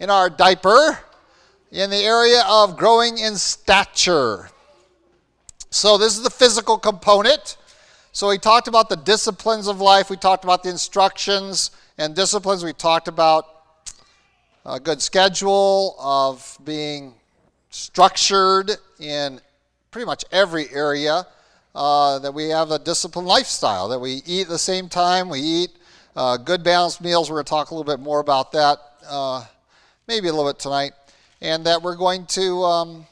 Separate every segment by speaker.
Speaker 1: in our diaper in the area of growing in stature. So, this is the physical component. So, we talked about the disciplines of life, we talked about the instructions and disciplines, we talked about a good schedule of being structured in pretty much every area. Uh, that we have a disciplined lifestyle, that we eat at the same time, we eat uh, good balanced meals. We're going to talk a little bit more about that uh, maybe a little bit tonight. And that we're going to um,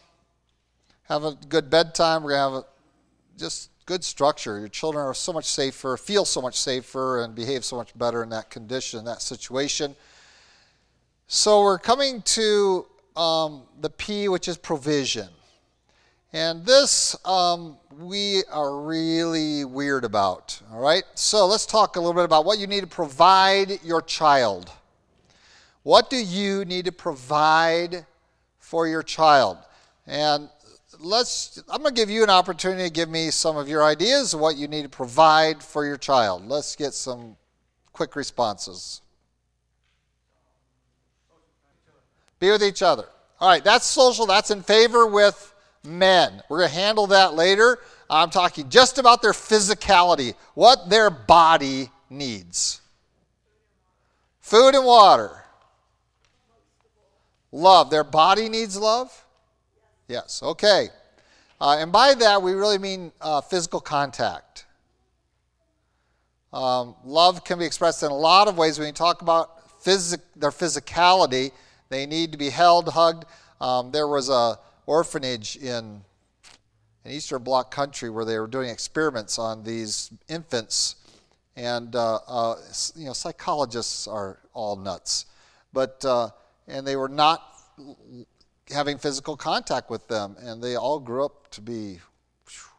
Speaker 1: have a good bedtime. We're going to have a, just good structure. Your children are so much safer, feel so much safer, and behave so much better in that condition, that situation. So we're coming to um, the P, which is provision. And this um, we are really weird about. All right? So let's talk a little bit about what you need to provide your child. What do you need to provide for your child? And let's I'm going to give you an opportunity to give me some of your ideas of what you need to provide for your child. Let's get some quick responses. Be with each other. All right, that's social. That's in favor with men. We're going to handle that later. I'm talking just about their physicality, what their body needs. Food and water. Love. Their body needs love? Yes, okay. Uh, and by that, we really mean uh, physical contact. Um, love can be expressed in a lot of ways. When you talk about phys- their physicality, they need to be held, hugged. Um, there was a orphanage in an Eastern Bloc country where they were doing experiments on these infants, and uh, uh, you know psychologists are all nuts, but uh, and they were not having physical contact with them, and they all grew up to be whew,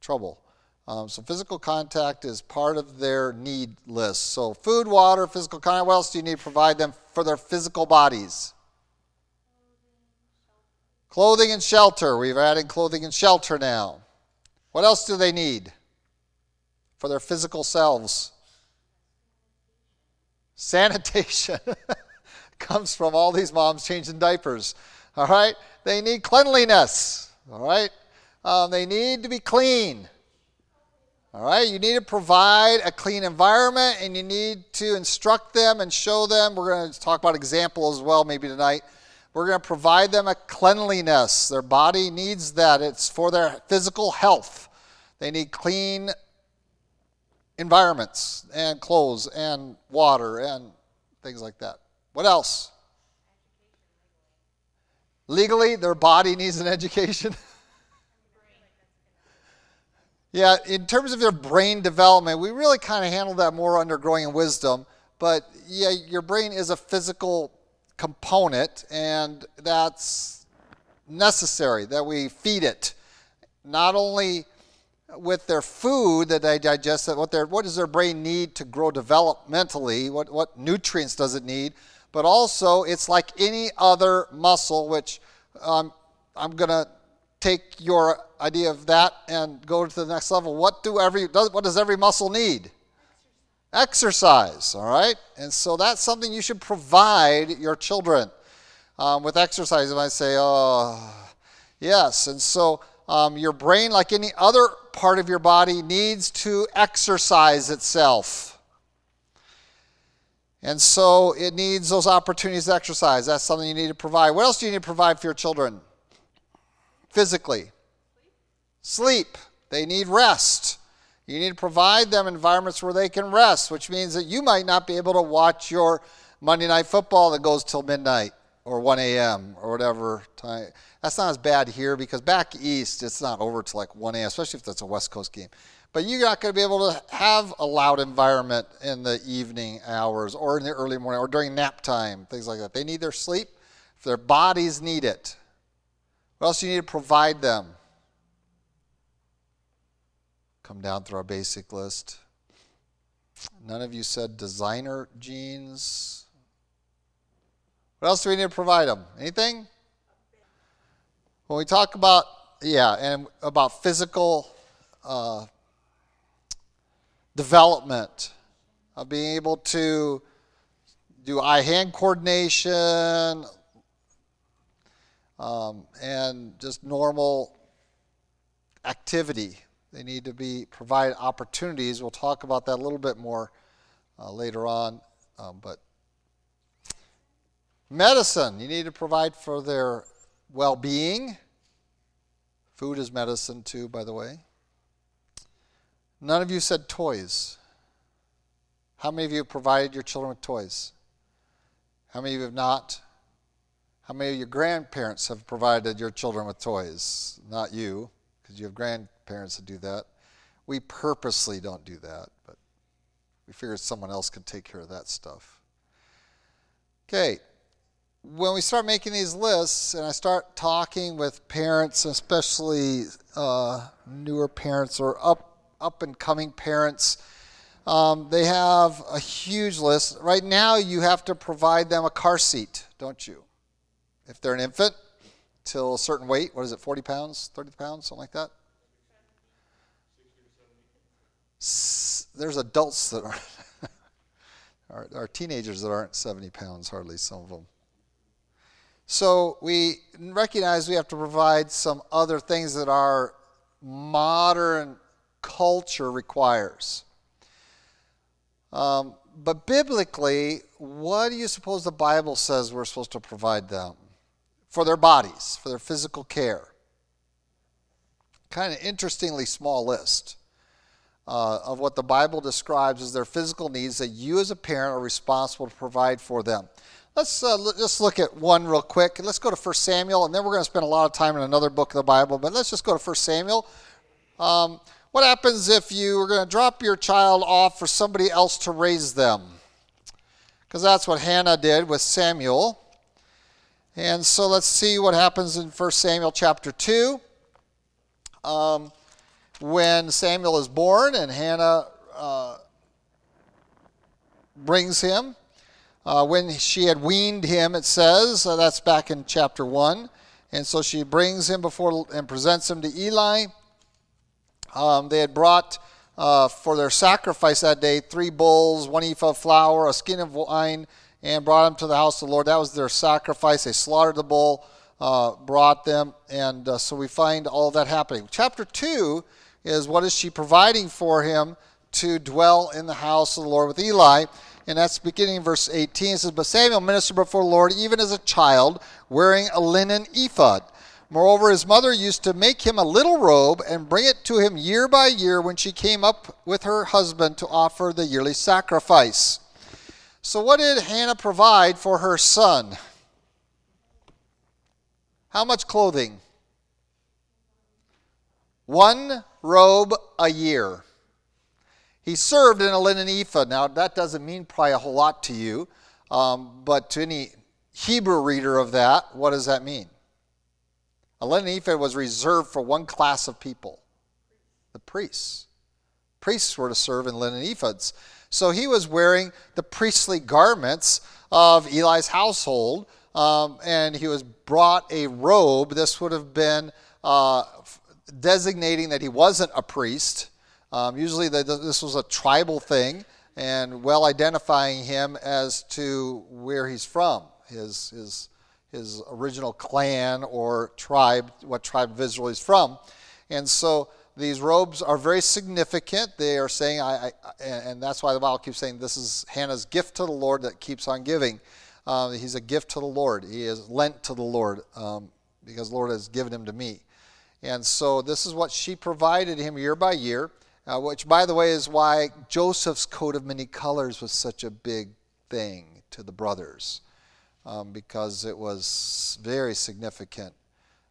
Speaker 1: trouble. Um, so physical contact is part of their need list. So food, water, physical contact. What else do you need to provide them for their physical bodies? Clothing and shelter. We've added clothing and shelter now. What else do they need for their physical selves? Sanitation comes from all these moms changing diapers. All right? They need cleanliness. All right? Um, they need to be clean. All right? You need to provide a clean environment and you need to instruct them and show them. We're going to talk about example as well maybe tonight we're going to provide them a cleanliness. Their body needs that, it's for their physical health. They need clean environments and clothes and water and things like that. What else? Legally, their body needs an education. yeah, in terms of their brain development, we really kind of handle that more under growing in wisdom. But yeah, your brain is a physical component, and that's necessary that we feed it. Not only with their food that they digest, what, their, what does their brain need to grow developmentally? What, what nutrients does it need? But also, it's like any other muscle, which um, I'm going to take your idea of that and go to the next level. What do every what does every muscle need? Exercise, all right? And so that's something you should provide your children um, with exercise. And I say, oh, yes. And so um, your brain, like any other part of your body, needs to exercise itself. And so it needs those opportunities to exercise. That's something you need to provide. What else do you need to provide for your children? Physically, sleep. They need rest. You need to provide them environments where they can rest, which means that you might not be able to watch your Monday night football that goes till midnight or 1 a.m. or whatever time. That's not as bad here because back east it's not over till like 1 a.m., especially if that's a West Coast game. But you're not going to be able to have a loud environment in the evening hours or in the early morning or during nap time, things like that. They need their sleep. Their bodies need it, what else do you need to provide them? come down through our basic list. None of you said designer jeans. What else do we need to provide them? Anything? When we talk about, yeah, and about physical uh, development, of being able to do eye hand coordination, um, and just normal activity. They need to be provide opportunities. We'll talk about that a little bit more uh, later on. Um, but medicine, you need to provide for their well-being. Food is medicine too, by the way. None of you said toys. How many of you have provided your children with toys? How many of you have not? How many of your grandparents have provided your children with toys? Not you, because you have grandparents that do that. We purposely don't do that, but we figured someone else could take care of that stuff. Okay, when we start making these lists and I start talking with parents, especially uh, newer parents or up, up and coming parents, um, they have a huge list. Right now, you have to provide them a car seat, don't you? if they're an infant till a certain weight. What is it, 40 pounds, 30 pounds, something like that? There's adults that aren't, are, are teenagers that aren't 70 pounds, hardly some of them. So we recognize we have to provide some other things that our modern culture requires. Um, but biblically, what do you suppose the Bible says we're supposed to provide them? for their bodies, for their physical care. Kind of interestingly small list uh, of what the Bible describes as their physical needs that you as a parent are responsible to provide for them. Let's uh, just look at one real quick. Let's go to 1 Samuel, and then we're going to spend a lot of time in another book of the Bible, but let's just go to 1 Samuel. Um, what happens if you are going to drop your child off for somebody else to raise them? Because that's what Hannah did with Samuel. And so let's see what happens in 1 Samuel chapter 2. Um, when Samuel is born and Hannah uh, brings him, uh, when she had weaned him, it says, uh, that's back in chapter 1. And so she brings him before and presents him to Eli. Um, they had brought uh, for their sacrifice that day three bulls, one ephah of flour, a skin of wine, and brought them to the house of the Lord. That was their sacrifice. They slaughtered the bull, uh, brought them, and uh, so we find all that happening. Chapter 2 is what is she providing for him to dwell in the house of the Lord with Eli? And that's beginning in verse 18. It says, But Samuel ministered before the Lord even as a child, wearing a linen ephod. Moreover, his mother used to make him a little robe and bring it to him year by year when she came up with her husband to offer the yearly sacrifice. So, what did Hannah provide for her son? How much clothing? One robe a year. He served in a linen ephod. Now, that doesn't mean probably a whole lot to you, um, but to any Hebrew reader of that, what does that mean? A linen ephod was reserved for one class of people the priests. Priests were to serve in linen ephods. So he was wearing the priestly garments of Eli's household, um, and he was brought a robe. This would have been uh, designating that he wasn't a priest. Um, usually, the, this was a tribal thing, and well identifying him as to where he's from, his his his original clan or tribe, what tribe of Israel he's from, and so these robes are very significant. They are saying, I, I, and that's why the Bible keeps saying this is Hannah's gift to the Lord that keeps on giving. Uh, he's a gift to the Lord. He is lent to the Lord um, because the Lord has given him to me. And so this is what she provided him year by year, uh, which, by the way, is why Joseph's coat of many colors was such a big thing to the brothers, um, because it was very significant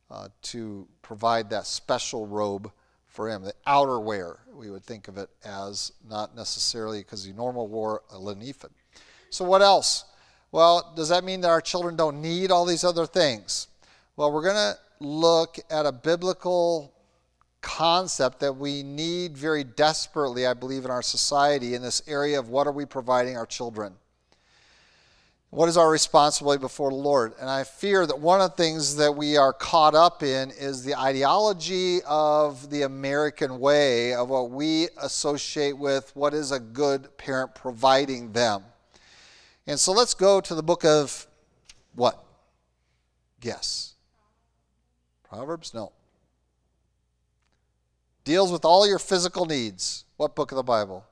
Speaker 1: uh, to provide that special robe for him. The outerwear, we would think of it as, not necessarily because he normally wore a linen ephod. So, what else? Well, does that mean that our children don't need all these other things? Well, we're going to look at a biblical concept that we need very desperately, I believe, in our society in this area of what are we providing our children. What is our responsibility before the Lord? And I fear that one of the things that we are caught up in is the ideology of the American way, of what we associate with what is a good parent providing them. And so let's go to the book of what? Guess. Proverbs? No. Deals with all your physical needs. What book of the Bible?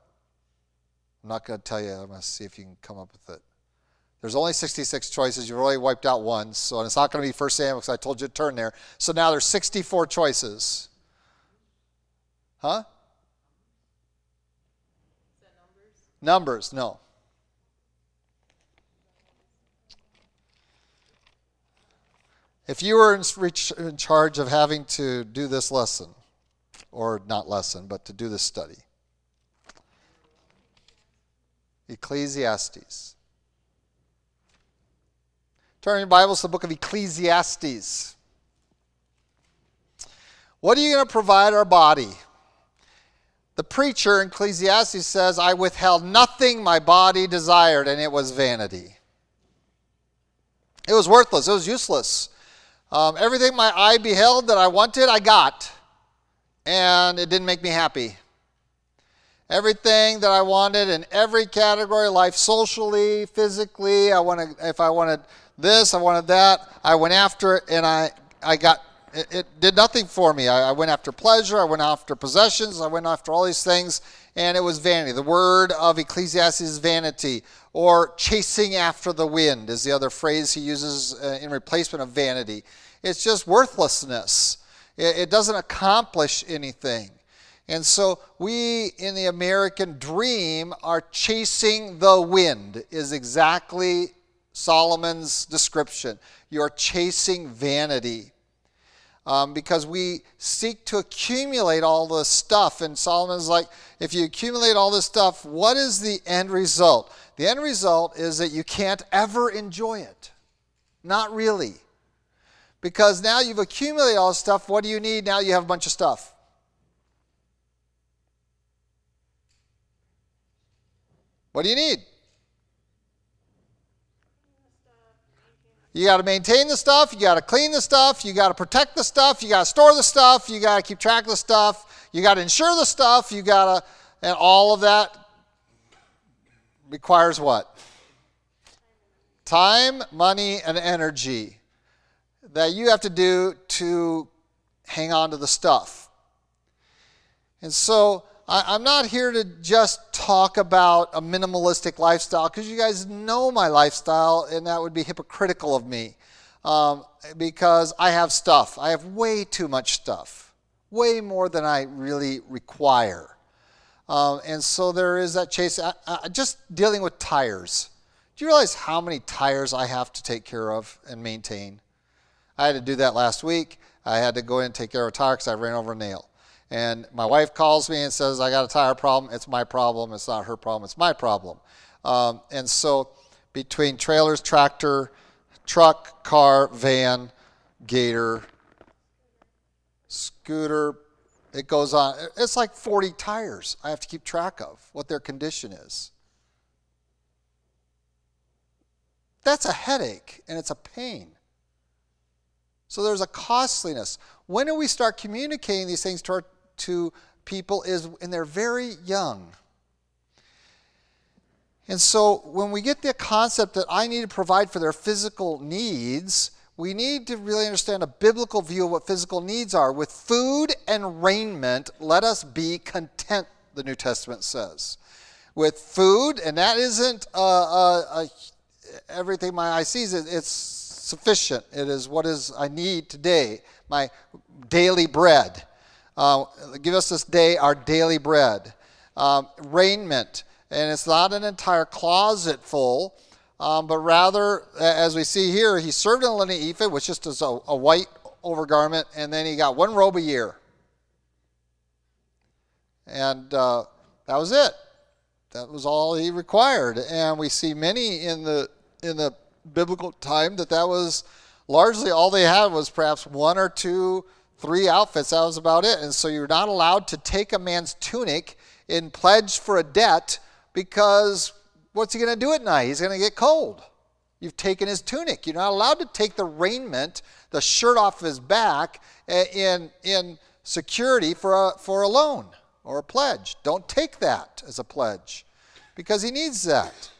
Speaker 1: I'm not going to tell you. I'm going to see if you can come up with it. There's only 66 choices. You've already wiped out one, so it's not going to be First Samuel because I told you to turn there. So now there's 64 choices. Huh? Numbers? Numbers, no. If you were in charge of having to do this lesson, or not lesson, but to do this study, Ecclesiastes. Turn your Bibles to the book of Ecclesiastes. What are you going to provide our body? The preacher in Ecclesiastes says, I withheld nothing my body desired, and it was vanity. It was worthless, it was useless. Um, everything my eye beheld that I wanted, I got, and it didn't make me happy. Everything that I wanted in every category life, socially, physically, I wanted, if I wanted this, I wanted that, I went after it, and I, I got it, it did nothing for me. I, I, went after pleasure, I went after possessions, I went after all these things, and it was vanity. The word of Ecclesiastes is vanity, or chasing after the wind is the other phrase he uses uh, in replacement of vanity. It's just worthlessness, it, it doesn't accomplish anything. And so we in the American dream are chasing the wind, is exactly Solomon's description. You're chasing vanity um, because we seek to accumulate all this stuff. And Solomon's like, if you accumulate all this stuff, what is the end result? The end result is that you can't ever enjoy it. Not really. Because now you've accumulated all this stuff. What do you need? Now you have a bunch of stuff. What do you need? You got to maintain the stuff, you got to clean the stuff, you got to protect the stuff, you got to store the stuff, you got to keep track of the stuff, you got to insure the stuff, you got to, and all of that requires what? Time, money, and energy that you have to do to hang on to the stuff. And so, I, am not here to just talk about a minimalistic lifestyle because you guys know my lifestyle, and that would be hypocritical of me um, because I have stuff. I have way too much stuff, way more than I really require. Um, and so there is that chase. I, I, just dealing with tires. Do you realize how many tires I have to take care of and maintain? I had to do that last week. I had to go in and take care of a tire because I ran over a nail and my wife calls me and says, I got a tire problem. It's my problem. It's not her problem. It's my problem. Um, and so between trailers, tractor, truck, car, van, gator, scooter, it goes on. It's like 40 tires I have to keep track of what their condition is. That's a headache and it's a pain. So there's a costliness. When do we start communicating these things to our to people is when they're very young. And so when we get the concept that I need to provide for their physical needs, we need to really understand a biblical view of what physical needs are. With food and raiment, let us be content, the New Testament says. With food, and that isn't everything my eye sees, it's sufficient. It is what is I need today, my daily bread. Uh, give us this day our daily bread. Um, raiment, and it's not an entire closet full, um, but rather, as we see here, he served in a linen ephod, which just is a, a white overgarment, and then he got one robe a year. And uh, that was it. That was all he required. And we see many in the in the biblical time that that was largely all they had was perhaps one or two three outfits. That was about it. And so you're not allowed to take a man's tunic in pledge for a debt because what's he going to do at night? He's going to get cold. You've taken his tunic. You're not allowed to take the raiment, the shirt off his back, eh, in, in security for a, for a loan or a pledge. Don't take that as a pledge because he needs that.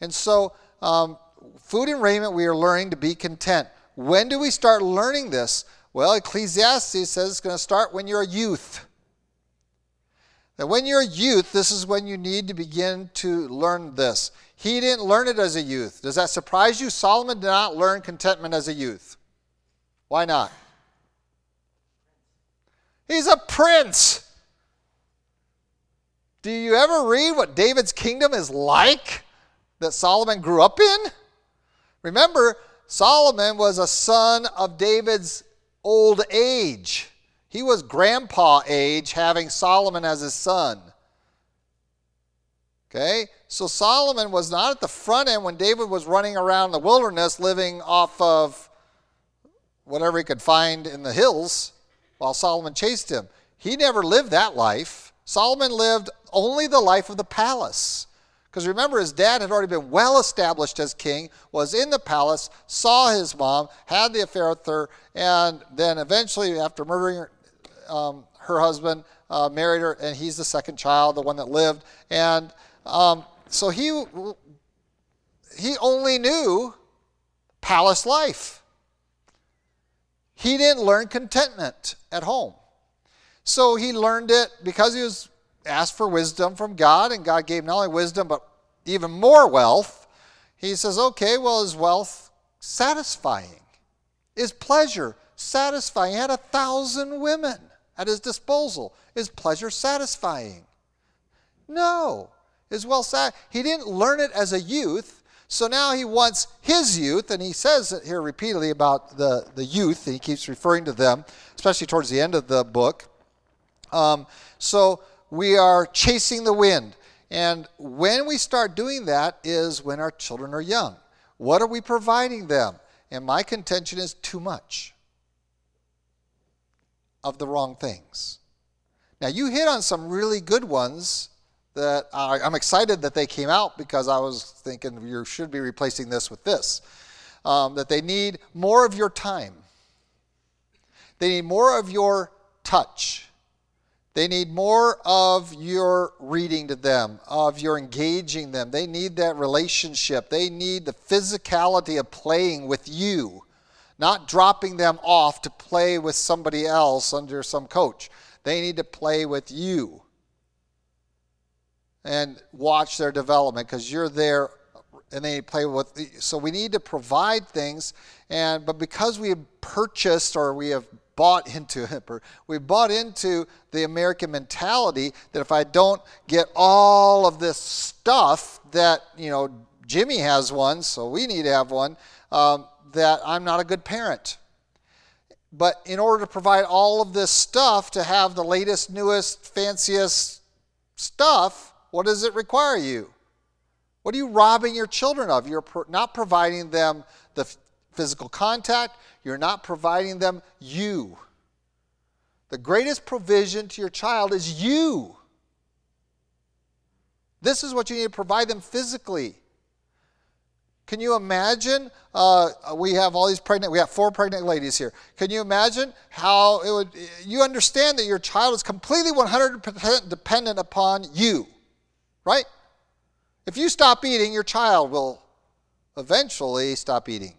Speaker 1: And so, um, food and raiment, we are learning to be content. When do we start learning this? Well, Ecclesiastes says it's going to start when you're a youth. That when you're a youth, this is when you need to begin to learn this. He didn't learn it as a youth. Does that surprise you? Solomon did not learn contentment as a youth. Why not? He's a prince. Do you ever read what David's kingdom is like that Solomon grew up in? Remember, Solomon was a son of David's old age. He was grandpa age, having Solomon as his son. Okay? So Solomon was not at the front end when David was running around the wilderness living off of whatever he could find in the hills while Solomon chased him. He never lived that life. Solomon lived only the life of the palace. Because remember, his dad had already been well established as king, was in the palace, saw his mom, had the affair with her, and then eventually, after murdering her, um, her husband, uh, married her, and he's the second child, the one that lived. And um, so he, he only knew palace life. He didn't learn contentment at home. So he learned it because he was asked for wisdom from God, and God gave not only wisdom, but even more wealth. He says, okay, well, is wealth satisfying? Is pleasure satisfying? He had a thousand women at his disposal. Is pleasure satisfying? No. Is well sat. He didn't learn it as a youth, so now he wants his youth, and he says it here repeatedly about the, the youth, he keeps referring to them, especially towards the end of the book. Um, so we are chasing the wind. And when we start doing that is when our children are young. What are we providing them? And my contention is too much of the wrong things. Now, you hit on some really good ones that I, I'm excited that they came out because I was thinking you should be replacing this with this. Um, that they need more of your time, they need more of your touch. They need more of your reading to them, of your engaging them. They need that relationship. They need the physicality of playing with you, not dropping them off to play with somebody else under some coach. They need to play with you and watch their development because you're there and they play with so we need to provide things and but because we have purchased or we have bought into it. We've bought into the American mentality that if I don't get all of this stuff that, you know, Jimmy has one, so we need to have one, um, that I'm not a good parent. But in order to provide all of this stuff, to have the latest, newest, fanciest stuff, what does it require you? What are you robbing your children of? You're not providing them the physical contact, you're not providing them you. The greatest provision to your child is you. This is what you need to provide them physically. Can you imagine? Uh, we have all these pregnant, we have four pregnant ladies here. Can you imagine how it would, you understand that your child is completely 100% dependent upon you, right? If you stop eating, your child will eventually stop eating.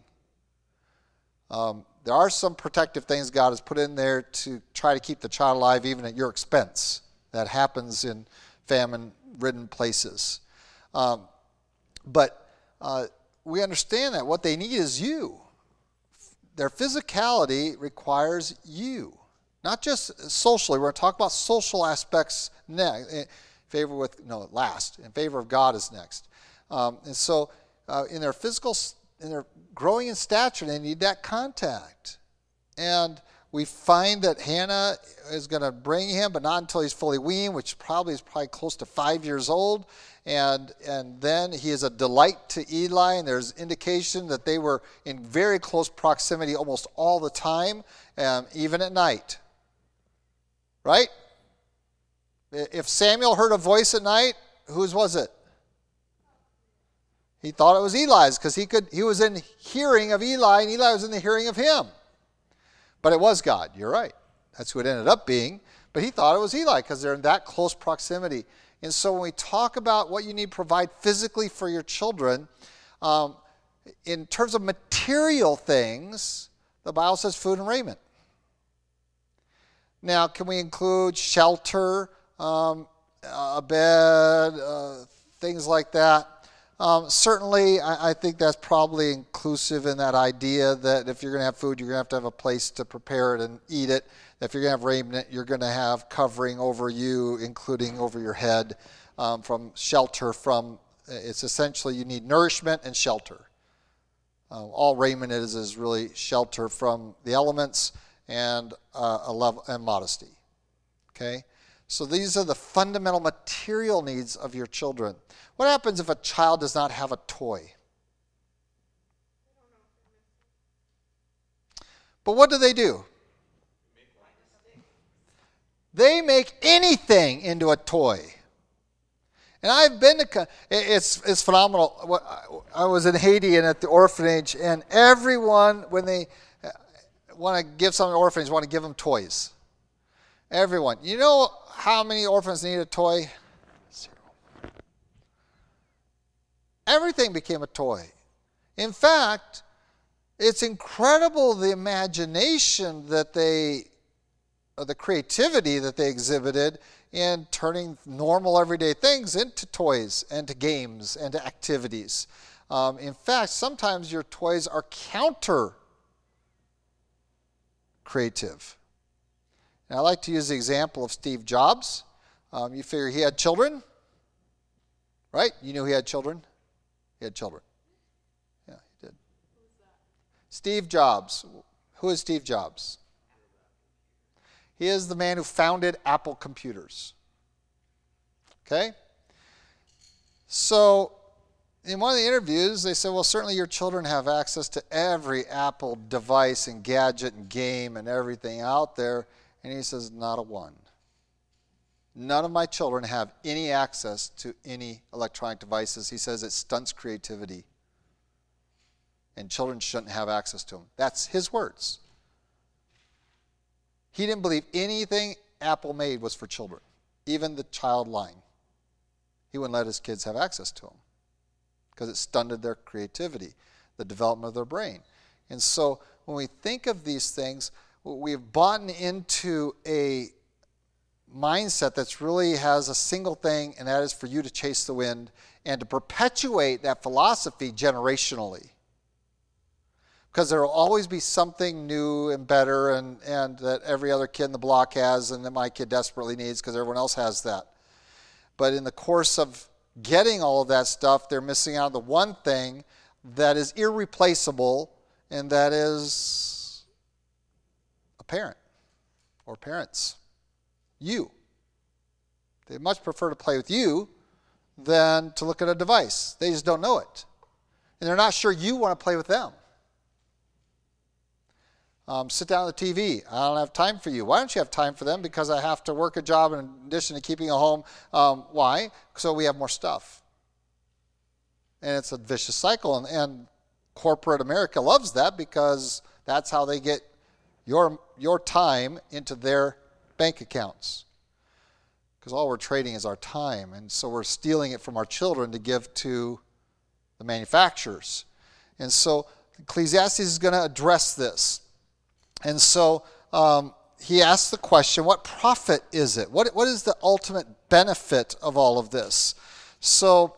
Speaker 1: Um, there are some protective things God has put in there to try to keep the child alive even at your expense. That happens in famine ridden places. Um, but uh, we understand that what they need is you. Their physicality requires you, not just socially. We're going to talk about social aspects next. In favor with, no, last. In favor of God is next. Um, and so, uh, in their physical and they're growing in stature. They need that contact. And we find that Hannah is going to bring him, but not until he's fully weaned, which probably is probably close to five years old. And, and then he is a delight to Eli, and there's indication that they were in very close proximity almost all the time, um, even at night. Right? If Samuel heard a voice at night, whose was it? He thought it was Eli's because he could he was in hearing of Eli and Eli was in the hearing of him. But it was God. You're right. That's who it ended up being. But he thought it was Eli because they're in that close proximity. And so when we talk about what you need to provide physically for your children, um, in terms of material things, the Bible says food and raiment. Now, can we include shelter, um, a bed, uh, things like that? Um, certainly, I, I, think that's probably inclusive in that idea that if you're going to have food, you're going to have to have a place to prepare it and eat it. If you're going to have raiment, you're going to have covering over you, including over your head, um, from shelter from. It's essentially you need nourishment and shelter. Uh, all raiment is is really shelter from the elements and uh, a level and modesty. Okay, so these are the fundamental material needs of your children. What happens if a child does not have a toy? But what do they do? They make anything into a toy. And I've been to, it's, it's phenomenal. I was in Haiti and at the orphanage, and everyone, when they uh, want to give something to orphans, want to give them toys. Everyone. You know how many orphans need a toy? Everything became a toy. In fact, it's incredible the imagination that they, the creativity that they exhibited in turning normal everyday things into toys and to games and to activities. Um, in fact, sometimes your toys are counter creative. And I like to use the example of Steve Jobs. Um, you figure he had children, right? You knew he had children? He had children. Yeah, he did. Steve Jobs. Who is Steve Jobs? He is the man who founded Apple Computers. Okay? So, in one of the interviews, they said, Well, certainly your children have access to every Apple device and gadget and game and everything out there. And he says, Not a one. None of my children have any access to any electronic devices. He says it stunts creativity. And children shouldn't have access to them. That's his words. He didn't believe anything Apple made was for children, even the child line. He wouldn't let his kids have access to them because it stunted their creativity, the development of their brain. And so when we think of these things, we've bought into a mindset that's really has a single thing, and that is for you to chase the wind and to perpetuate that philosophy generationally. Because there will always be something new and better, and, and that every other kid in the block has, and that my kid desperately needs because everyone else has that. But in the course of getting all of that stuff, they're missing out on the one thing that is irreplaceable, and that is a parent or parents. You. They much prefer to play with you than to look at a device. They just don't know it. And they're not sure you want to play with them. Um, sit down at the TV. I don't have time for you. Why don't you have time for them? Because I have to work a job in addition to keeping a home. Um, why? So we have more stuff. And it's a vicious cycle. And, and corporate America loves that because that's how they get your, your time into their bank accounts. Because all we're trading is our time. And so we're stealing it from our children to give to the manufacturers. And so Ecclesiastes is going to address this. And so um, he asks the question what profit is it? What, what is the ultimate benefit of all of this? So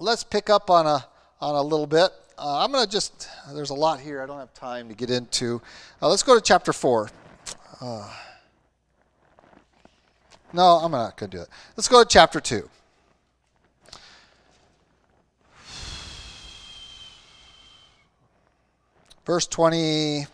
Speaker 1: let's pick up on a, on a little bit. Uh, I'm going to just, there's a lot here I don't have time to get into. Uh, let's go to chapter 4. Uh, no, I'm not going to do it. Let's go to chapter 2. Verse 20.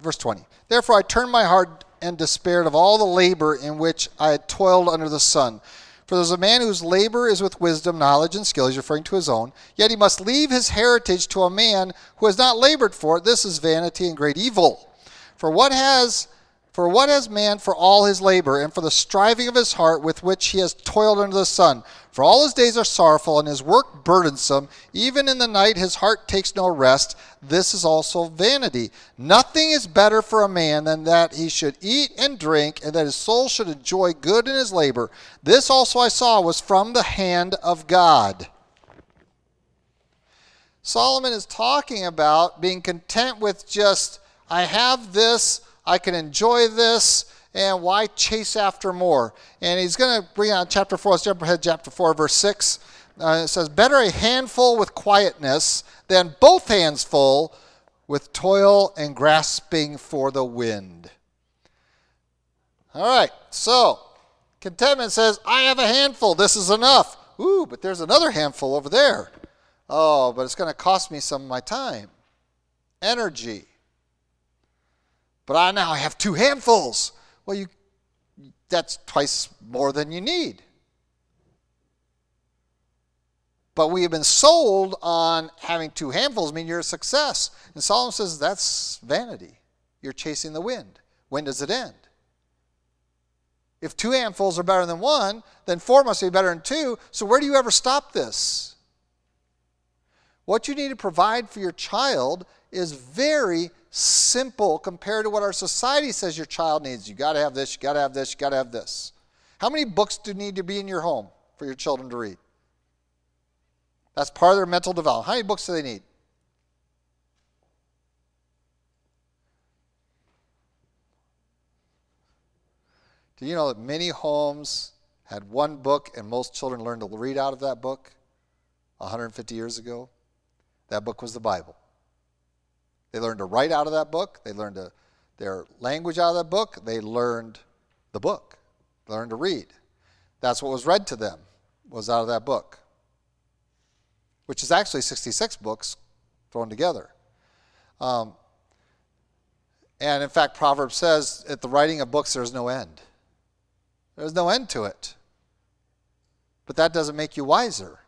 Speaker 1: Verse 20. Therefore I turned my heart and despaired of all the labor in which I had toiled under the sun. For there's a man whose labor is with wisdom, knowledge, and skill. He's referring to his own. Yet he must leave his heritage to a man who has not labored for it. This is vanity and great evil. For what has For what has man for all his labor, and for the striving of his heart with which he has toiled under the sun? For all his days are sorrowful, and his work burdensome. Even in the night his heart takes no rest. This is also vanity. Nothing is better for a man than that he should eat and drink, and that his soul should enjoy good in his labor. This also I saw was from the hand of God. Solomon is talking about being content with just, I have this I can enjoy this, and why chase after more? And he's going to bring out chapter 4. Let's jump ahead, chapter 4, verse 6. Uh, it says, Better a handful with quietness than both hands full with toil and grasping for the wind. All right, so contentment says, I have a handful. This is enough. Ooh, but there's another handful over there. Oh, but it's going to cost me some of my time, energy. But I now have two handfuls. Well, you that's twice more than you need. But we have been sold on having two handfuls mean you're a success. And Solomon says that's vanity. You're chasing the wind. When does it end? If two handfuls are better than one, then four must be better than two. So where do you ever stop this? What you need to provide for your child is very simple compared to what our society says your child needs. You got to have this, you got to have this, you got to have this. How many books do you need to be in your home for your children to read? That's part of their mental development. How many books do they need? Do you know that many homes had one book and most children learned to read out of that book 150 years ago? That book was the Bible. They learned to write out of that book. They learned to, their language out of that book. They learned the book, they learned to read. That's what was read to them, was out of that book, which is actually 66 books thrown together. Um, and in fact, Proverbs says, at the writing of books, there's no end. There's no end to it. But that doesn't make you wiser.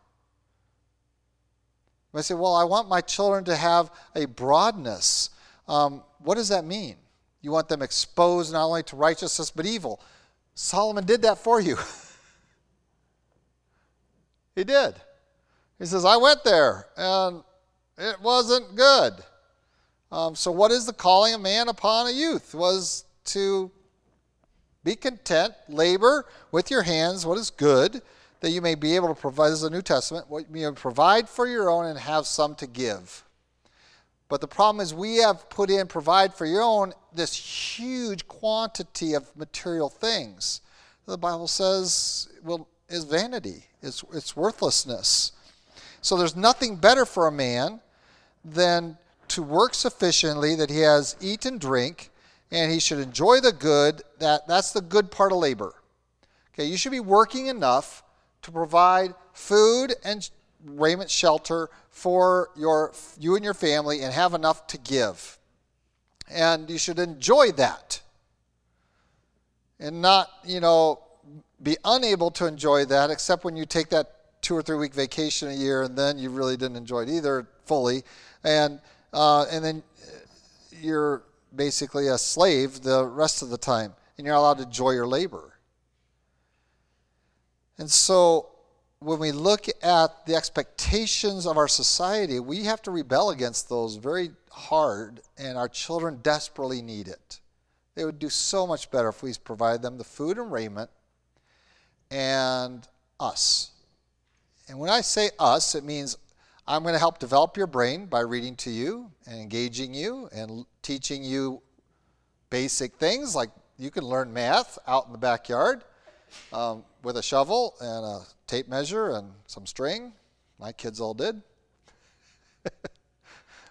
Speaker 1: I say, well, I want my children to have a broadness. Um, what does that mean? You want them exposed not only to righteousness but evil. Solomon did that for you. he did. He says, I went there and it wasn't good. Um, so, what is the calling of man upon a youth? Was to be content, labor with your hands what is good, that you may be able to provide, this is the New Testament, what you provide for your own and have some to give. But the problem is we have put in provide for your own this huge quantity of material things. The Bible says well is vanity, it's, it's worthlessness. So there's nothing better for a man than to work sufficiently that he has eat and drink and he should enjoy the good that that's the good part of labor. Okay, you should be working enough to provide food and raiment shelter for your you and your family and have enough to give. And you should enjoy that. And not, you know, be unable to enjoy that except when you take that two or three week vacation a year and then you really didn't enjoy it either fully. And uh, and then you're basically a slave the rest of the time and you're allowed to enjoy your labor. And so when we look at the expectations of our society, we have to rebel against those very hard, and our children desperately need it. They would do so much better if we provide them the food and raiment and us. And when I say us, it means I'm going to help develop your brain by reading to you and engaging you and teaching you basic things like you can learn math out in the backyard um, with a shovel and a tape measure and some string. My kids all did,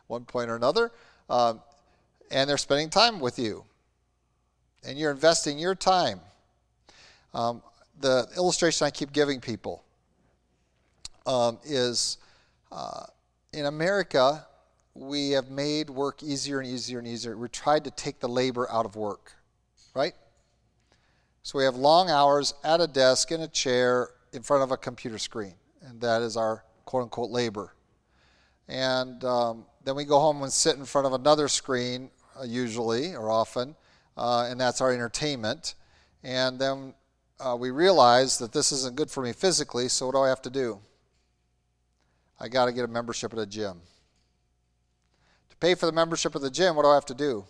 Speaker 1: one point or another. Um, and they're spending time with you. And you're investing your time. Um, the illustration I keep giving people um, is uh, in America, we have made work easier and easier and easier. We tried to take the labor out of work, right? So we have long hours at a desk in a chair in front of a computer screen, and that is our quote unquote labor. And um, then we go home and sit in front of another screen, uh, usually or often, uh, and that's our entertainment. And then uh, we realize that this isn't good for me physically, so what do I have to do? I got to get a membership at a gym. To pay for the membership of the gym, what do I have to do?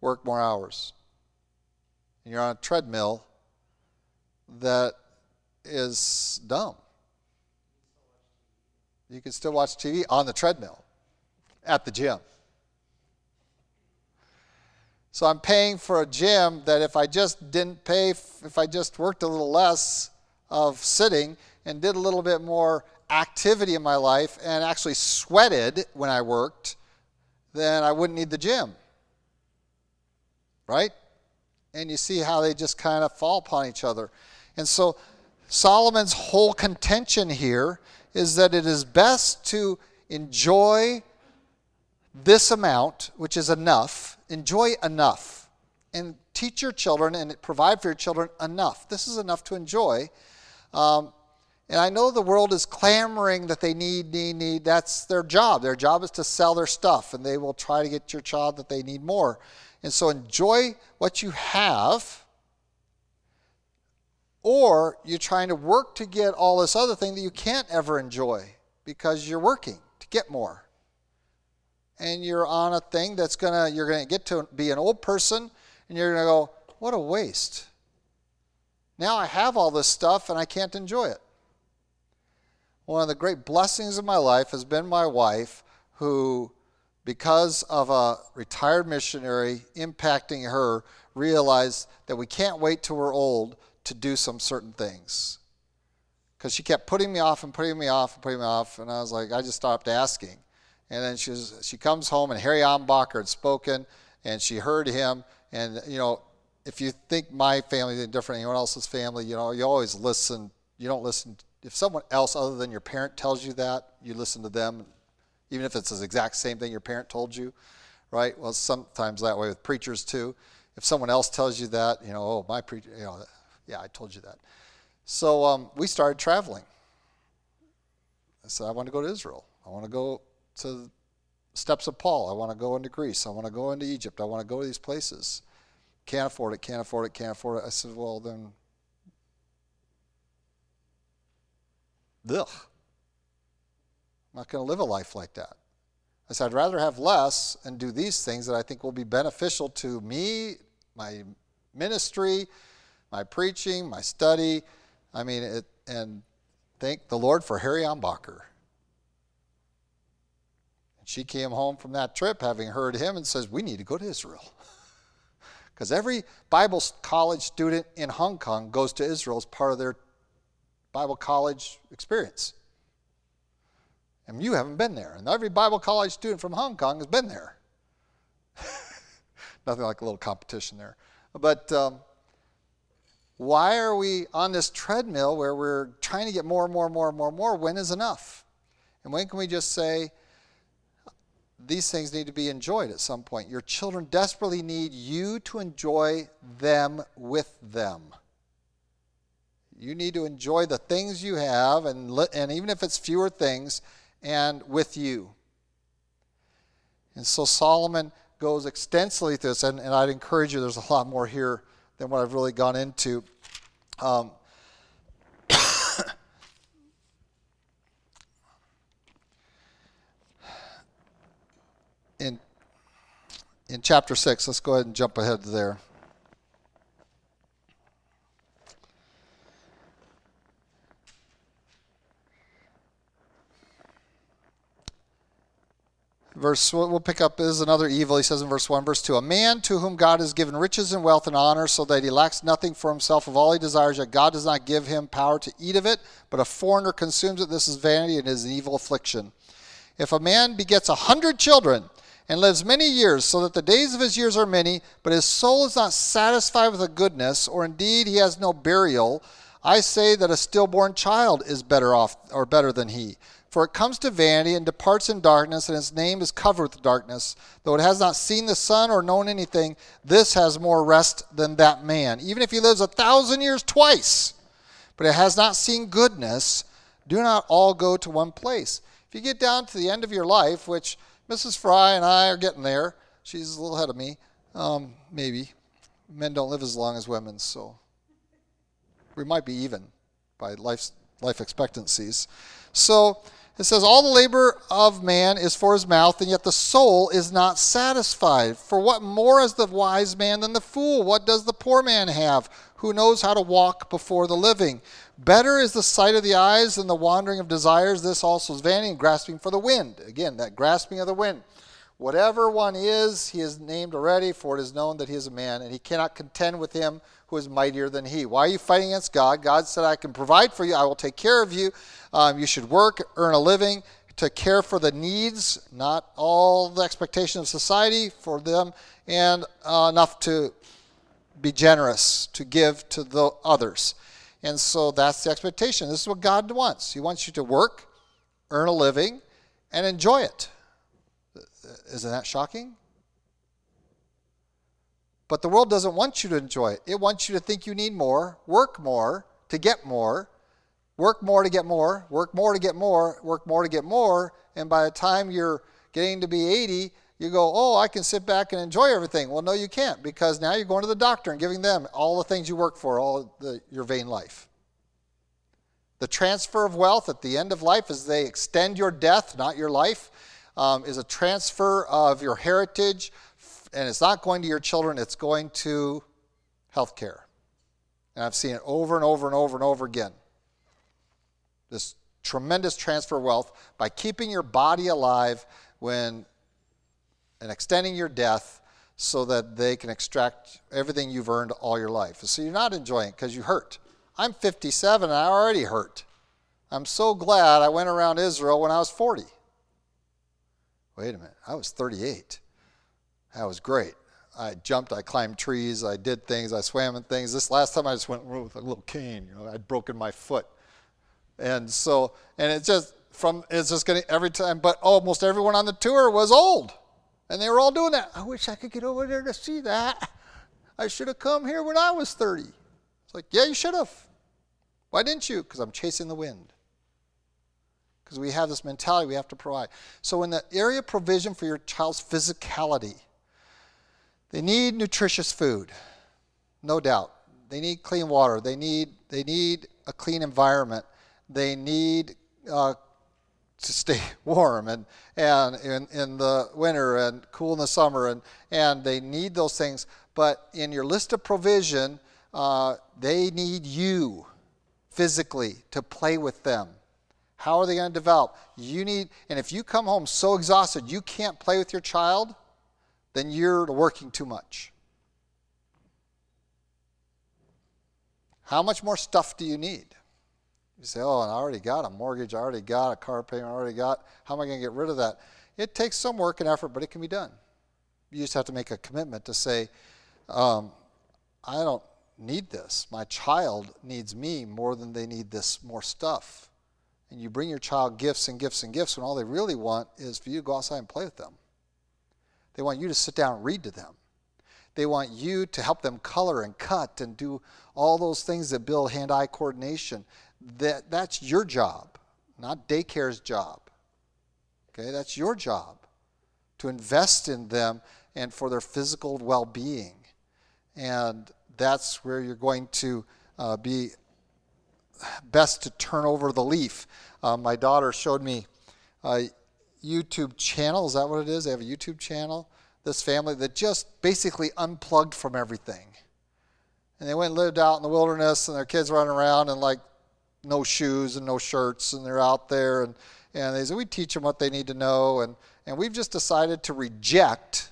Speaker 1: Work more hours. And you're on a treadmill that is dumb. You can still watch TV on the treadmill at the gym. So I'm paying for a gym that if I just didn't pay, if I just worked a little less of sitting and did a little bit more activity in my life and actually sweated when I worked, then I wouldn't need the gym. Right? And you see how they just kind of fall upon each other. And so Solomon's whole contention here is that it is best to enjoy this amount, which is enough, enjoy enough, and teach your children and provide for your children enough. This is enough to enjoy. Um, and I know the world is clamoring that they need, need, need. That's their job. Their job is to sell their stuff, and they will try to get your child that they need more. And so enjoy what you have, or you're trying to work to get all this other thing that you can't ever enjoy because you're working to get more and you're on a thing that's to, you're to get to be an old person and you're to go, what a waste. Now I have all this stuff and I can't enjoy it. One of the great blessings of my life has been my wife, who, because of a retired missionary impacting her, realized that we can't wait till we're old to do some certain things. Because she kept putting me off and putting me off and putting me off, and I was like, I just stopped asking. And then she, was, she comes home, and Harry Ambacher had spoken, and she heard him. And, you know, if you think my family is different than anyone else's family, you know, you always listen. You don't listen. If someone else other than your parent tells you that, you listen to them, even if it's the exact same thing your parent told you, right? Well, sometimes that way with preachers too. If someone else tells you that, you know, oh, my preacher, you know, yeah, I told you that. So um, we started traveling. I said, I want to go to Israel. I want to go to steps of Paul. I want to go into Greece. I want to go into Egypt. I want to go to these places. Can't afford it, can't afford it, can't afford it. I said, well, then, ugh. I'm not going to live a life like that. I said, I'd rather have less and do these things that I think will be beneficial to me, my ministry, my preaching, my study. I mean, it, and thank the Lord for Harry Ambacher. And she came home from that trip having heard him and says, We need to go to Israel. Because every Bible college student in Hong Kong goes to Israel as part of their Bible college experience. And you haven't been there. And every Bible college student from Hong Kong has been there. Nothing like a little competition there. But um, why are we on this treadmill where we're trying to get more and more and more and more and more? When is enough? And when can we just say, these things need to be enjoyed at some point. Your children desperately need you to enjoy them with them. You need to enjoy the things you have, and, and even if it's fewer things, and with you. And so Solomon goes extensively through this, and, and I'd encourage you, there's a lot more here than what I've really gone into. Um, in, in chapter 6. Let's go ahead and jump ahead there. Verse we'll pick up is another evil he says in verse 1 verse 2 a man to whom god has given riches and wealth and honor so that he lacks nothing for himself of all he desires yet god does not give him power to eat of it but a foreigner consumes it this is vanity and is an evil affliction if a man begets a hundred children and lives many years, so that the days of his years are many, but his soul is not satisfied with the goodness, or indeed he has no burial, I say that a stillborn child is better off or better than he. For it comes to vanity and departs in darkness, and its name is covered with darkness. Though it has not seen the sun or known anything, this has more rest than that man. Even if he lives a thousand years twice, but it has not seen goodness, do not all go to one place. If you get down to the end of your life, which Mrs. Fry and I are getting there. She's a little ahead of me. Um, maybe. Men don't live as long as women, so we might be even by life, life expectancies. So it says, All the labor of man is for his mouth, and yet the soul is not satisfied. For what more is the wise man than the fool? What does the poor man have, who knows how to walk before the living? Better is the sight of the eyes than the wandering of desires. This also is vanity and grasping for the wind. Again, that grasping of the wind. Whatever one is, he is named already, for it is known that he is a man, and he cannot contend with him who is mightier than he. Why are you fighting against God? God said, I can provide for you, I will take care of you. Um, you should work, earn a living, to care for the needs, not all the expectations of society for them, and uh, enough to be generous, to give to the others. And so that's the expectation. This is what God wants. He wants you to work, earn a living, and enjoy it. Isn't that shocking? But the world doesn't want you to enjoy it. It wants you to think you need more, work more to get more, work more to get more, work more to get more, work more to get more, and by the time you're getting to be 80, you go, oh, I can sit back and enjoy everything. Well, no, you can't because now you're going to the doctor and giving them all the things you work for all the, your vain life. The transfer of wealth at the end of life as they extend your death, not your life, um, is a transfer of your heritage, and it's not going to your children, it's going to healthcare. And I've seen it over and over and over and over again. This tremendous transfer of wealth by keeping your body alive when and extending your death so that they can extract everything you've earned all your life. So you're not enjoying it because you hurt. I'm 57 and I already hurt. I'm so glad I went around Israel when I was 40. Wait a minute, I was 38. That was great. I jumped, I climbed trees, I did things, I swam in things. This last time I just went with a little cane, you know, I'd broken my foot. And so, and it's just from, it's just getting every time, but almost everyone on the tour was old. And they were all doing that. I wish I could get over there to see that. I should have come here when I was 30. It's like, yeah, you should have. Why didn't you? Because I'm chasing the wind. Because we have this mentality we have to provide. So, in the area provision for your child's physicality, they need nutritious food, no doubt. They need clean water. They need, they need a clean environment. They need uh, to stay warm and, and in, in the winter and cool in the summer, and, and they need those things. But in your list of provision, uh, they need you physically to play with them. How are they going to develop? You need, and if you come home so exhausted you can't play with your child, then you're working too much. How much more stuff do you need? You say, oh, I already got a mortgage, I already got a car payment, I already got, how am I going to get rid of that? It takes some work and effort, but it can be done. You just have to make a commitment to say, um, I don't need this. My child needs me more than they need this more stuff. And you bring your child gifts and gifts and gifts when all they really want is for you to go outside and play with them. They want you to sit down and read to them. They want you to help them color and cut and do all those things that build hand eye coordination. That, that's your job, not daycare's job. Okay, that's your job to invest in them and for their physical well being. And that's where you're going to uh, be best to turn over the leaf. Uh, my daughter showed me a YouTube channel. Is that what it is? They have a YouTube channel. This family that just basically unplugged from everything. And they went and lived out in the wilderness, and their kids running around in like no shoes and no shirts, and they're out there. And, and they said, We teach them what they need to know. And, and we've just decided to reject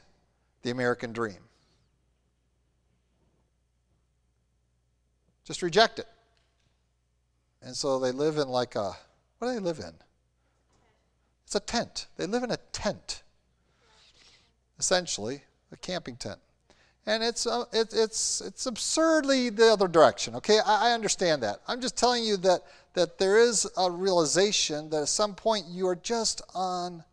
Speaker 1: the American dream. Just reject it. And so they live in like a, what do they live in? It's a tent. They live in a tent, essentially, a camping tent. And it's, uh, it, it's, it's absurdly the other direction, okay? I, I understand that. I'm just telling you that, that there is a realization that at some point you are just on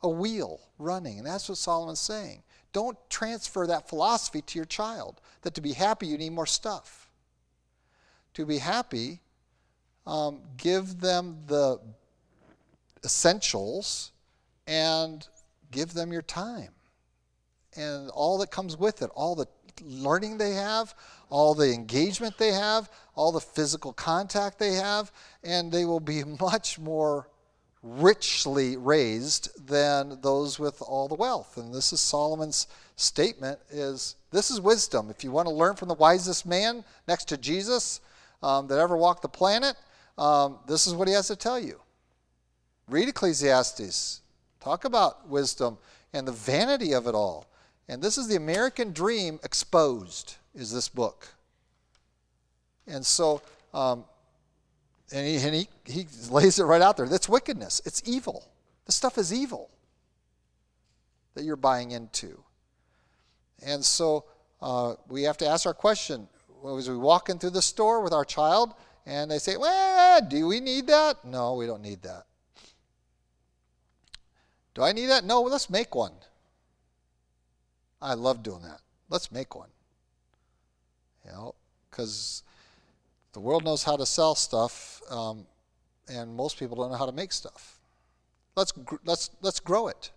Speaker 1: a wheel running. And that's what Solomon's saying. Don't transfer that philosophy to your child that to be happy you need more stuff. To be happy, um, give them the essentials and give them your time. and all that comes with it, all the learning they have, all the engagement they have, all the physical contact they have, and they will be much more richly raised than those with all the wealth. And this is Solomon's statement is this is wisdom. If you want to learn from the wisest man next to Jesus um, that ever walked the planet, um, this is what he has to tell you. Read Ecclesiastes. Talk about wisdom and the vanity of it all. And this is the American dream exposed, is this book. And so, um, and, he, and he, he lays it right out there. That's wickedness. It's evil. This stuff is evil that you're buying into. And so uh, we have to ask our question as we walk into the store with our child and they say, Well, do we need that? No, we don't need that. Do I need that? No, let's make one. I love doing that. Let's make one. You know, because the world knows how to sell stuff, um, and most people don't know how to make stuff. Let's let's let's grow it.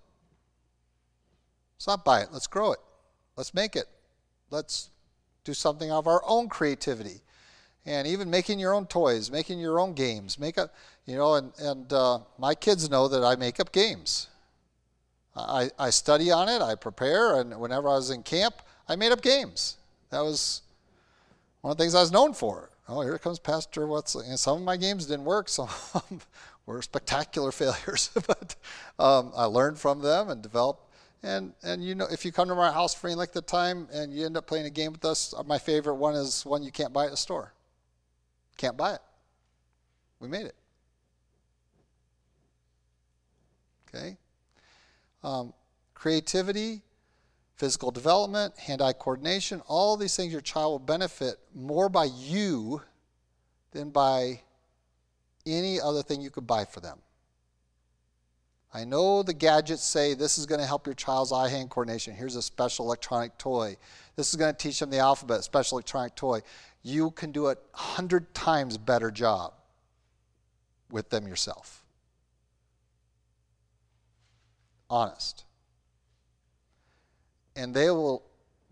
Speaker 1: Let's not buy it. Let's grow it. Let's make it. Let's do something of our own creativity, and even making your own toys, making your own games. Make up, you know, and and uh, my kids know that I make up games. I, I study on it, I prepare, and whenever I was in camp, I made up games. That was one of the things I was known for. Oh, here comes Pastor What's and some of my games didn't work, some were spectacular failures, but um, I learned from them and developed. And and you know, if you come to my house for any length of time and you end up playing a game with us, uh, my favorite one is one you can't buy at a store. Can't buy it. We made it. Okay. Um, creativity, physical development, hand eye coordination, all these things your child will benefit more by you than by any other thing you could buy for them. I know the gadgets say this is going to help your child's eye hand coordination. Here's a special electronic toy. This is going to teach them the alphabet, special electronic toy. You can do a hundred times better job with them yourself honest. And they will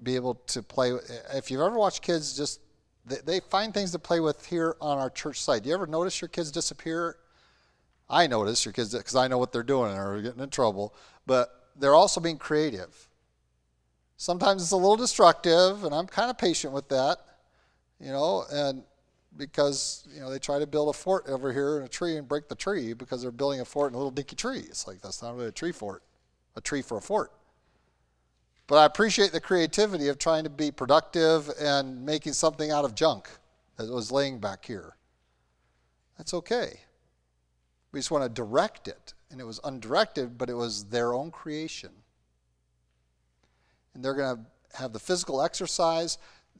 Speaker 1: be able to play. If you've ever watched kids just, they, find things to play with here on our church site. Do you ever notice your kids disappear? I notice your kids because I know what they're doing are getting in trouble. But they're also being creative. Sometimes it's a little destructive, and I'm kind of patient with that, you know, and because you know they try to build a fort over here in a tree and break the tree because they're building a fort in a little dinky tree. It's like that's not really a tree fort, a tree for a fort. But I appreciate the creativity of trying to be productive and making something out of junk that was laying back here. That's okay. We just want to direct it. And it was undirected, but it was their own creation. And they're going to have the physical exercise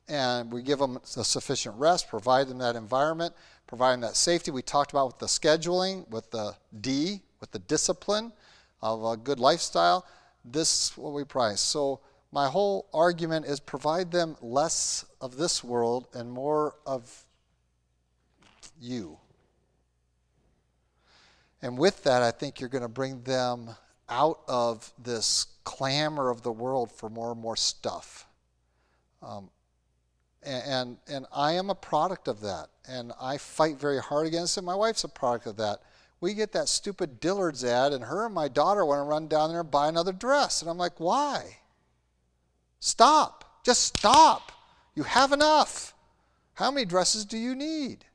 Speaker 1: and we give them a sufficient rest, provide them that environment, provide them that safety. We talked about with the scheduling, with the D, with the discipline of a good lifestyle. This is what we prize. So my whole argument is provide them less of this world and more of you. And with that, I think you're going to bring them out of this clamor of the world for more and more stuff. Um, and, and I am a product of that. And I fight very hard against it. My wife's a product of that. We get that stupid Dillard's ad, and her and my daughter want to run down there and buy another dress. And I'm like, why? Stop. Just stop. You have enough. How many dresses do you need?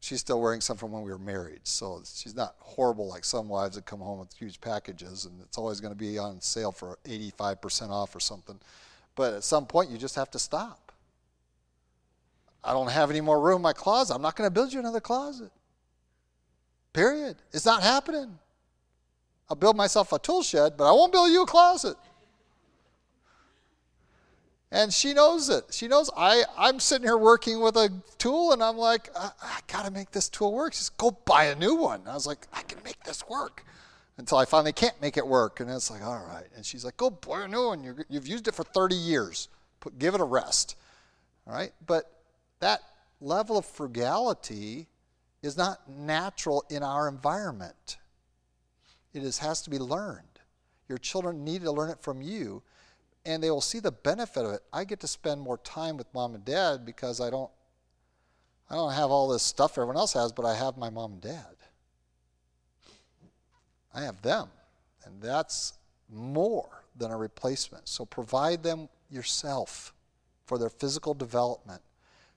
Speaker 1: She's still wearing some from when we were married, so she's not horrible like some wives that come home with huge packages, and it's always going to be on sale for 85% off or something. But at some point, you just have to stop. I don't have any more room in my closet. I'm not going to build you another closet. Period. It's not happening. I'll build myself a tool shed, but I won't build you a closet. And she knows it. She knows I, I'm sitting here working with a tool, and I'm like, I, I got to make this tool work. She says, Go buy a new one. I was like, I can make this work until I finally can't make it work. And it's like, all right. And she's like, go buy a new one. you have used it for 30 years. Put, give it a rest. All right. But that level of frugality is not natural in our environment. It is, has to be learned. Your children need to learn it from you, and they will see the benefit of it. I get to spend more time with mom and dad because I don't I don't have all this stuff everyone else has, but I have my mom and dad. I have them. And that's more than a replacement. So provide them yourself for their physical development.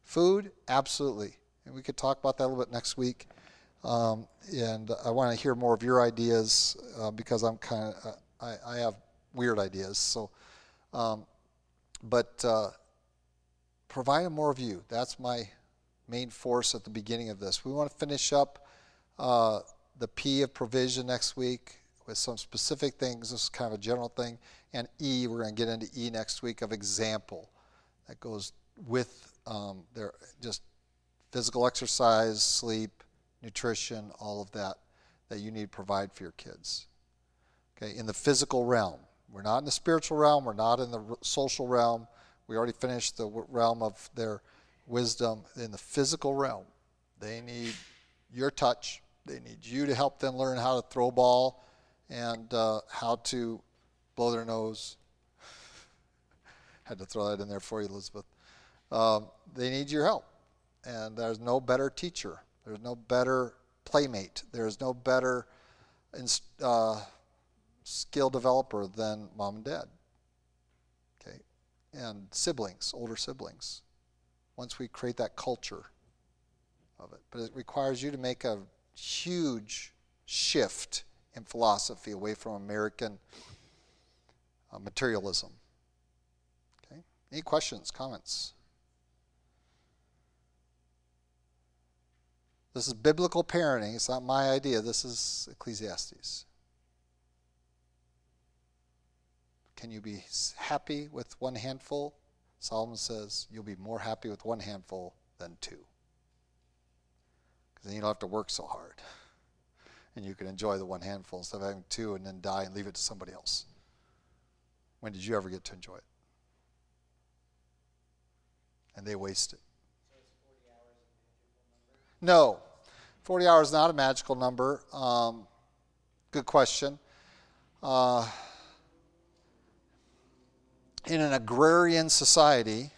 Speaker 1: Food, absolutely. And we could talk about that a little bit next week. Um, and I want to hear more of your ideas uh, because I'm kind of, uh, I, I, have weird ideas. So, um, but uh, provide more of you. That's my main force at the beginning of this. We want to finish up uh, the P of provision next week with some specific things. This is kind of a general thing. And E, we're going to get into E next week of example. That goes with um, their just physical exercise, sleep, nutrition, all of that that you need to provide for your kids. Okay, in the physical realm. We're not in the spiritual realm, we're not in the social realm. We already finished the realm of their wisdom. In the physical realm, they need your touch. They need you to help them learn how to throw ball and uh, how to blow their nose. Had to throw that in there for you, Elizabeth. Um, they need your help. And there's no better teacher, there's no better playmate, there's no better uh, skill developer than mom and dad. Okay? And siblings, older siblings. Once we create that culture of it. But it requires you to make a huge shift in philosophy away from American uh, materialism. Okay? Any questions, comments? This is biblical parenting. It's not my idea. This is Ecclesiastes. Can you be happy with one handful? Solomon says you'll be more happy with one handful than two. Then you don't have to work so hard. And you can enjoy the one handful instead of having two and then die and leave it to somebody else. When did you ever get to enjoy it? And they waste it. No, 40 hours is not a magical number. Um, good question. Uh, in an agrarian society,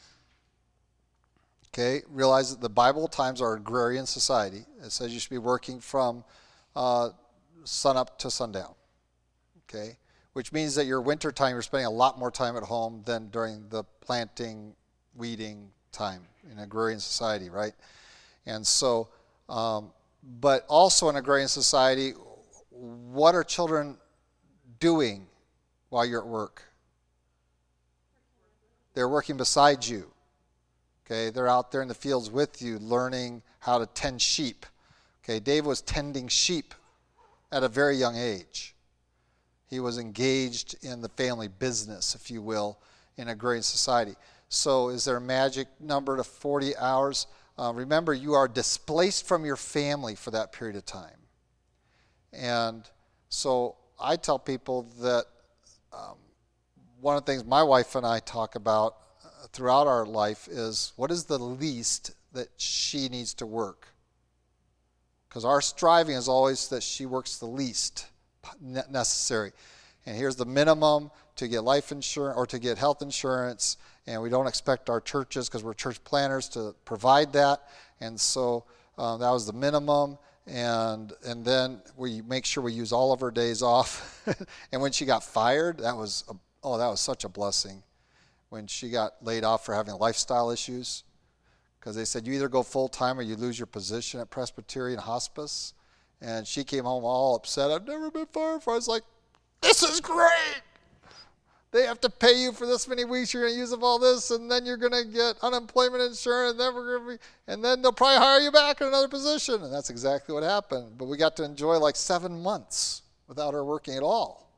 Speaker 1: okay, realize that the Bible times are agrarian society. It says you should be working from uh, sun up to sundown, okay, which means that your winter time you're spending a lot more time at home than during the planting, weeding time in agrarian society, right? And so, um, but also in agrarian society, what are children doing while you're at work? They're working beside you. Okay, they're out there in the fields with you learning how to tend sheep. Okay, Dave was tending sheep at a very young age. He was engaged in the family business, if you will, in agrarian society. So, is there a magic number to 40 hours? Uh, remember, you are displaced from your family for that period of time. And so, I tell people that um, one of the things my wife and I talk about throughout our life is what is the least that she needs to work? Because our striving is always that she works the least necessary. And here's the minimum to get life insurance or to get health insurance. And we don't expect our churches, because we're church planners, to provide that. And so um, that was the minimum. And, and then we make sure we use all of her days off. and when she got fired, that was a oh, that was such a blessing when she got laid off for having lifestyle issues. Because they said, you either go full time or you lose your position at Presbyterian Hospice. And she came home all upset. I've never been fired for. I was like, this is great. They have to pay you for this many weeks. You're going to use up all this, and then you're going to get unemployment insurance, and then we're going to be, and then they'll probably hire you back in another position. And that's exactly what happened. But we got to enjoy like seven months without her working at all.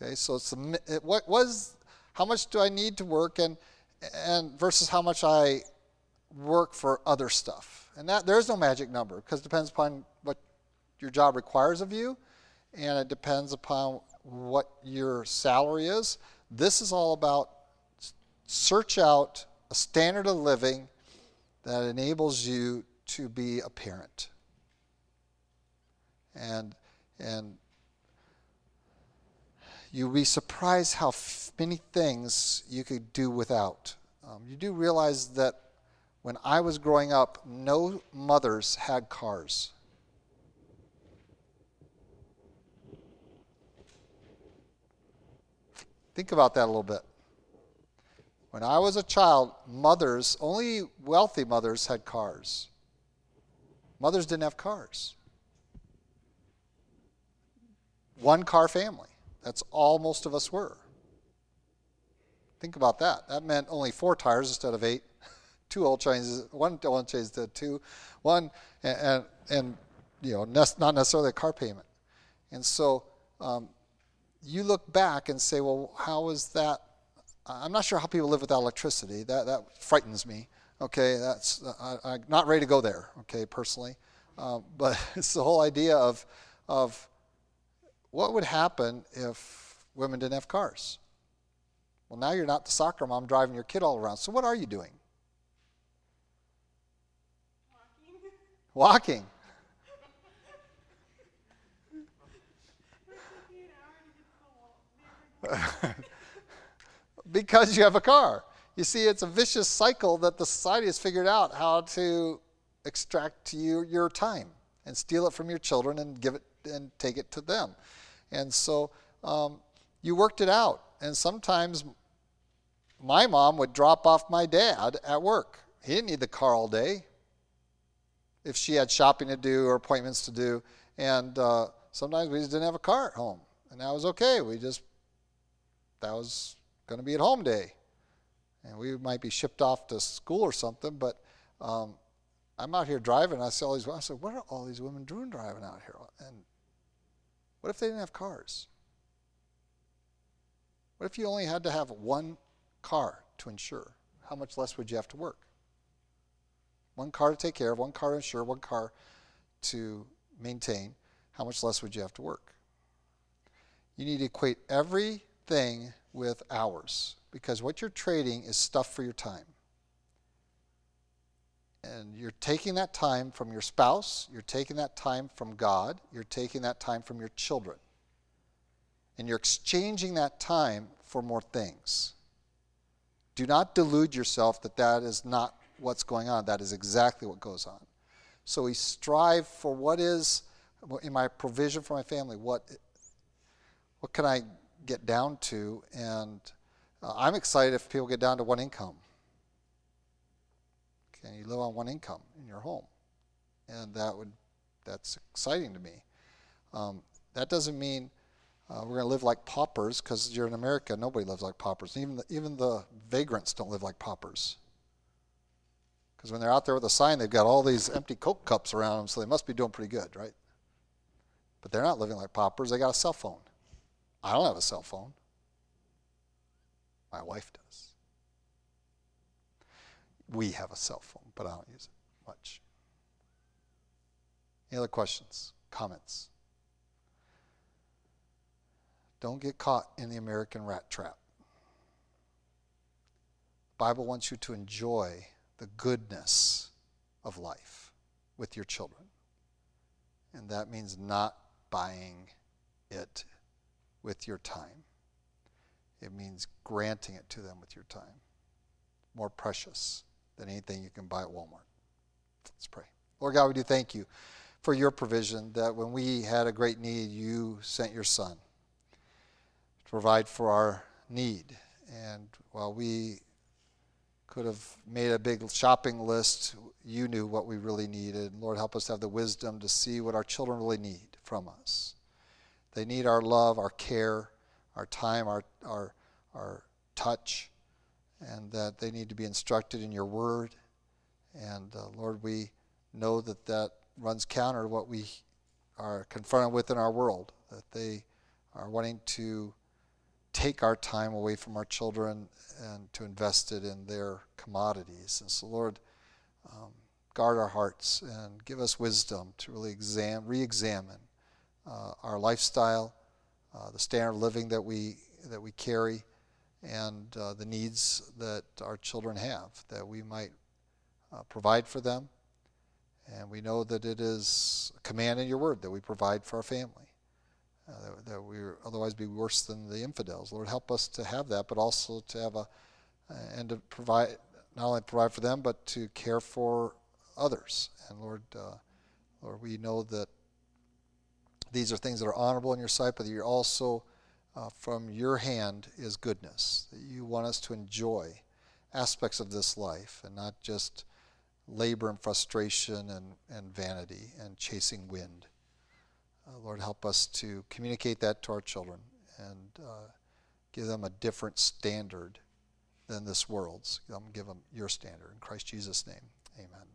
Speaker 1: Okay, so it's the, what was how much do I need to work and and versus how much I work for other stuff. And that there's no magic number because it depends upon what your job requires of you and it depends upon what your salary is. This is all about search out a standard of living that enables you to be a parent. And and you'll be surprised how f- many things you could do without. Um, you do realize that when I was growing up, no mothers had cars. Think about that a little bit. When I was a child, mothers, only wealthy mothers had cars. Mothers didn't have cars. One car family. That's all most of us were. Think about that. That meant only four tires instead of eight. two oil changes, one oil change to two, one, and, and, and you know, not necessarily a car payment. And so um, you look back and say, well, how was that? I'm not sure how people live without electricity. That, that frightens me. Okay, that's I, am not ready to go there. Okay, personally, uh, but it's the whole idea of of what would happen if women didn't have cars. Well, now you're not the soccer mom driving your kid all around. So what are you doing? Walking. Walking. because you have a car. You see, it's a vicious cycle that the society has figured out how to extract to you your time and steal it from your children and give it and take it to them. And so um, you worked it out. And sometimes my mom would drop off my dad at work. He didn't need the car all day if she had shopping to do or appointments to do. And uh, sometimes we just didn't have a car at home. And that was okay. We just that was going to be at home day. And we might be shipped off to school or something, but um, I'm out here driving. I see all these. I said, "What are all these women doing driving out here?" And what if they didn't have cars? What if you only had to have one car to insure? How much less would you have to work? One car to take care of, one car to insure, one car to maintain. How much less would you have to work? You need to equate everything with hours because what you're trading is stuff for your time. And you're taking that time from your spouse, you're taking that time from God, you're taking that time from your children. And you're exchanging that time for more things. Do not delude yourself that that is not what's going on. That is exactly what goes on. So we strive for what is in my provision for my family. What what can I get down to. And uh, I'm excited if people get down to one income. Can you live on one income in your home? And that would that's exciting to me. Um, that doesn't mean uh, we're going to live like paupers because you're in America. Nobody lives like paupers. Even the, even the vagrants don't live like paupers. Because when they're out there with a sign, they've got all these empty Coke cups around them, so they must be doing pretty good, right? But they're not living like paupers. They got a cell phone. I don't have a cell phone. My wife does. We have a cell phone, but I don't use it much. Any other questions, comments? Don't get caught in the American rat trap. The Bible wants you to enjoy the goodness of life with your children. And that means not buying it with your time. It means granting it to them with your time. More precious than anything you can buy at Walmart. Let's pray. Lord God, we do thank you for your provision that when we had a great need, you sent your Son to provide for our need. And while we could have made a big shopping list, you knew what we really needed. Lord, help us have the wisdom to see what our children really need from us. They need our love, our care, our time, our, our, our touch, and that they need to be instructed in your word. And uh, Lord, we know that that runs counter to what we are confronted with in our world, that they are wanting to take our time away from our children and to invest it in their commodities. And so, Lord, um, guard our hearts and give us wisdom to really exam, re-examine uh, our lifestyle, uh, the standard of living that we that we carry, and uh, the needs that our children have, that we might uh, provide for them. And we know that it is a command in your word that we provide for our family. Uh, that, that we otherwise be worse than the infidels. Lord, help us to have that, but also to have a, and to provide, not only provide for them, but to care for others. And Lord, uh, Lord, we know that these are things that are honorable in your sight, but that you're also, uh, from your hand, is goodness. That you want us to enjoy aspects of this life and not just labor and frustration and, and vanity and chasing wind. Uh, Lord, help us to communicate that to our children and uh, give them a different standard than this world's. Give them, give them your standard. In Christ Jesus' name, amen.